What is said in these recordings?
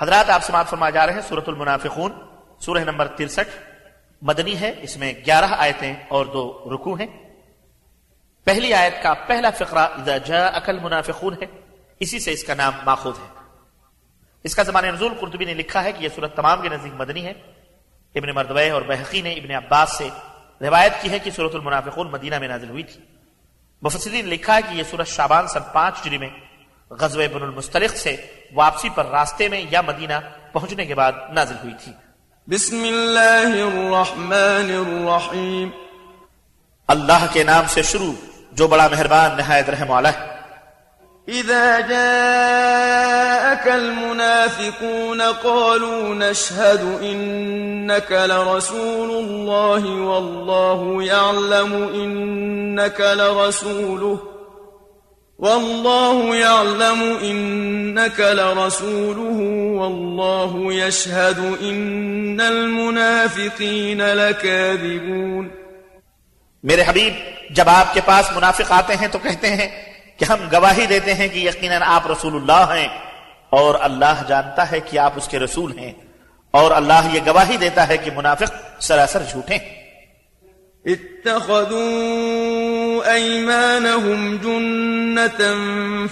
حضرات، آپ سماعت فرما جا رہے ہیں سورت المنافقون، سورہ نمبر ترسٹھ، مدنی ہے، اس میں گیارہ آیتیں اور دو رکو ہیں۔ پہلی آیت کا پہلا فقرہ، اذا جاء المنافقون ہے، اسی سے اس کا نام ماخوذ ہے۔ اس کا زمان نزول قرطبی نے لکھا ہے کہ یہ صورت تمام کے نزدیک مدنی ہے۔ ابن مردوے اور بحقی نے ابن عباس سے روایت کی ہے کہ صورت المنافقون مدینہ میں نازل ہوئی تھی۔ مفسرین نے لکھا ہے کہ یہ صورت شابان سن پانچ جری میں غزوہ بن المستلق سے واپسی پر راستے میں یا مدینہ پہنچنے کے بعد نازل ہوئی تھی۔ بسم اللہ الرحمن الرحیم۔ اللہ کے نام سے شروع جو بڑا مہربان نہایت رحم والا ہے۔ إذا جاءك المنافقون قالوا نشهد إنك لرسول الله والله يعلم إنك لرسوله۔ والله يعلم إنك لرسوله والله يشهد إن المنافقين لكاذبون. میرے حبیب جب آپ کے پاس منافق آتے ہیں تو کہتے ہیں کہ ہم گواہی دیتے ہیں کہ یقیناً آپ رسول اللہ ہیں اور اللہ جانتا ہے کہ آپ اس کے رسول ہیں اور اللہ یہ گواہی دیتا ہے کہ منافق سراسر جھوٹے ہیں۔ اتخذوا أيمانهم جنة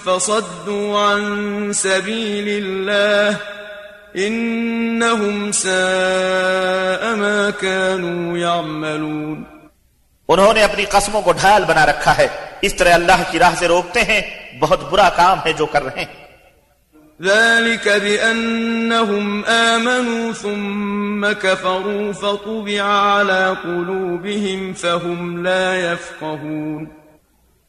فصدوا عن سبيل الله إنهم ساء ما كانوا يعملون. انہوں نے اپنی قسموں کو ڈھال بنا رکھا ہے۔ اس طرح اللہ کی راہ سے روکتے ہیں۔ بہت برا کام ہے جو کر رہے ہیں۔ ذلك بأنهم آمنوا ثم كفروا فطبع على قلوبهم فهم لا يفقهون.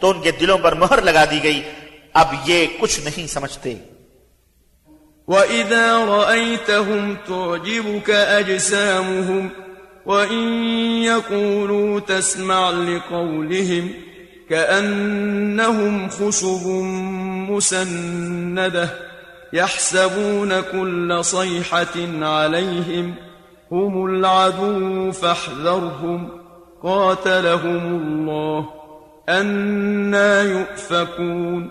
تو ان کے دلوں پر مہر لگا دی گئی اب یہ کچھ نہیں سمجھتے وإذا رأيتهم تعجبك أجسامهم وإن يقولوا تسمع لقولهم كأنهم خشب مسندة يحسبون كل صيحة عليهم هم العدو فاحذرهم قاتلهم الله أنا يؤفكون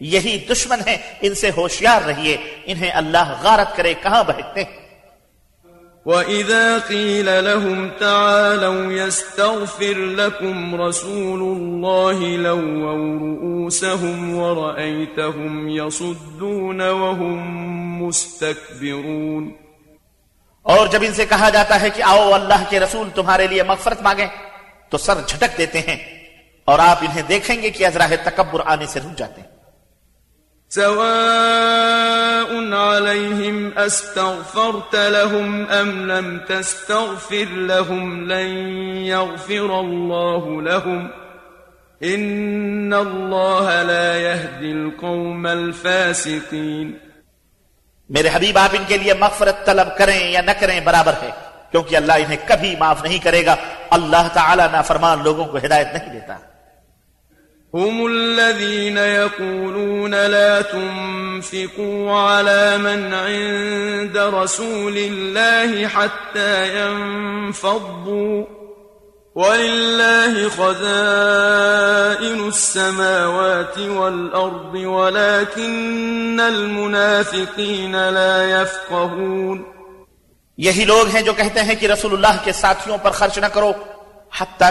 یہی دشمن ہیں ان سے ہوشیار رہیے انہیں اللہ غارت کرے کہاں بہکتے ہیں؟ وَإِذَا قِيلَ لَهُمْ تَعَالَوْا يَسْتَغْفِرْ لَكُمْ رَسُولُ اللَّهِ لَوَّوْا رُؤُوسَهُمْ وَرَأَيْتَهُمْ يَصُدُّونَ وَهُمْ مُسْتَكْبِرُونَ اور جب ان سے کہا جاتا ہے کہ آؤ اللہ کے رسول تمہارے لیے مغفرت مانگیں تو سر جھٹک دیتے ہیں اور آپ انہیں دیکھیں گے کہ ازراہ تکبر آنے سے رک جاتے ہیں۔ سواء عليهم أستغفرت لهم أم لم تستغفر لهم لن يغفر الله لهم إن الله لا يهدي القوم الفاسقين میرے حبیب، آپ ان کے لیے مغفرت طلب کریں یا نہ کریں برابر ہے، کیونکہ اللہ انہیں کبھی معاف نہیں کرے گا۔ اللہ تعالی نافرمان لوگوں کو ہدایت نہیں دیتا۔ هم الذين يقولون لا تنفقوا على من عند رسول الله حتى ينفضوا ولله خزائن السماوات والأرض ولكن المنافقين لا يفقهون یہی لوگ ہیں جو کہتے ہیں کہ رسول اللہ کے ساتھیوں پر خرچ نہ کرو۔ حتیٰ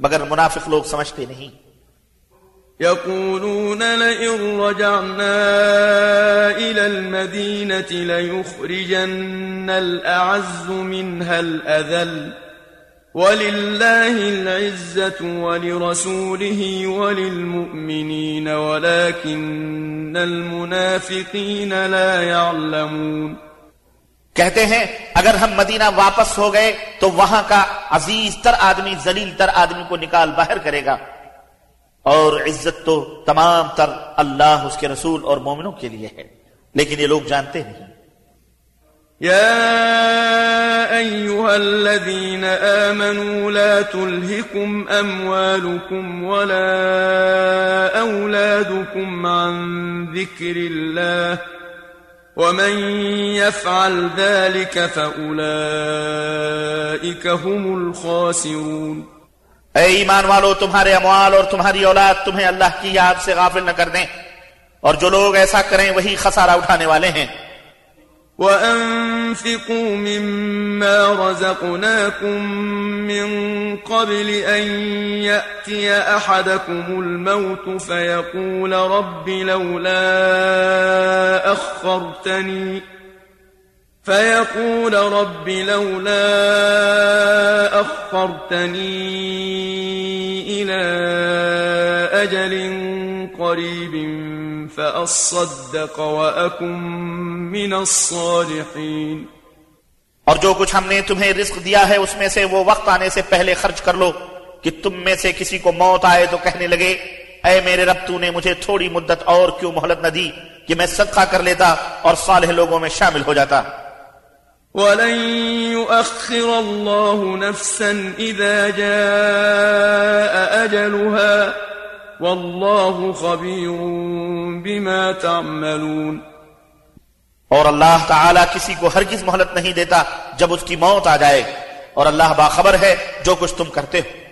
مگر منافق لوگ سمجھتے نہیں۔ يقولون لئن رجعنا إلى المدينة ليخرجن الأعز منها الأذل ولله العزة ولرسوله وللمؤمنين ولكن المنافقين لا يعلمون۔ کہتے ہیں، اگر ہم مدینہ واپس ہو گئے تو وہاں کا عزیز تر آدمی، ذلیل تر آدمی کو نکال باہر کرے گا۔ اور عزت تو تمام تر اللہ، اس کے رسول اور مومنوں کے لیے ہے۔ لیکن یہ لوگ جانتے نہیں۔ يا أيها الذين آمنوا لا تلهكم أموالكم ولا أولادكم عن ذكر الله ومن يفعل ذلك فأولئك هم الخاسرون اے ایمان والو، تمہارے اموال اور تمہاری اولاد تمہیں اللہ کی یاد سے غافل نہ کر دیں۔ اور جو لوگ ایسا کریں، وہی خسارہ اٹھانے والے ہیں۔ وأنفقوا مما رزقناكم من قبل أن يأتي أحدكم الموت فيقول رب لولا أخرتني فيقول رب لولا أخرتني إلى أجل قريب فأصدق وأكن من الصالحين. اور جو کچھ ہم نے تمہیں رزق دیا ہے اس میں سے وہ وقت آنے سے پہلے خرچ کر لو کہ تم میں سے کسی کو موت آئے تو کہنے لگے اے میرے رب تو نے مجھے تھوڑی مدت اور کیوں مہلت نہ دی کہ میں صدقہ کر لیتا اور صالح لوگوں میں شامل ہو جاتا۔ ولن يؤخر الله نفسا إذا جاء أجلها واللہ خبیر بما تعملون۔ اور اللہ تعالی کسی کو ہرگز مہلت نہیں دیتا جب اس کی موت آ جائے۔ اور اللہ باخبر ہے جو کچھ تم کرتے ہو۔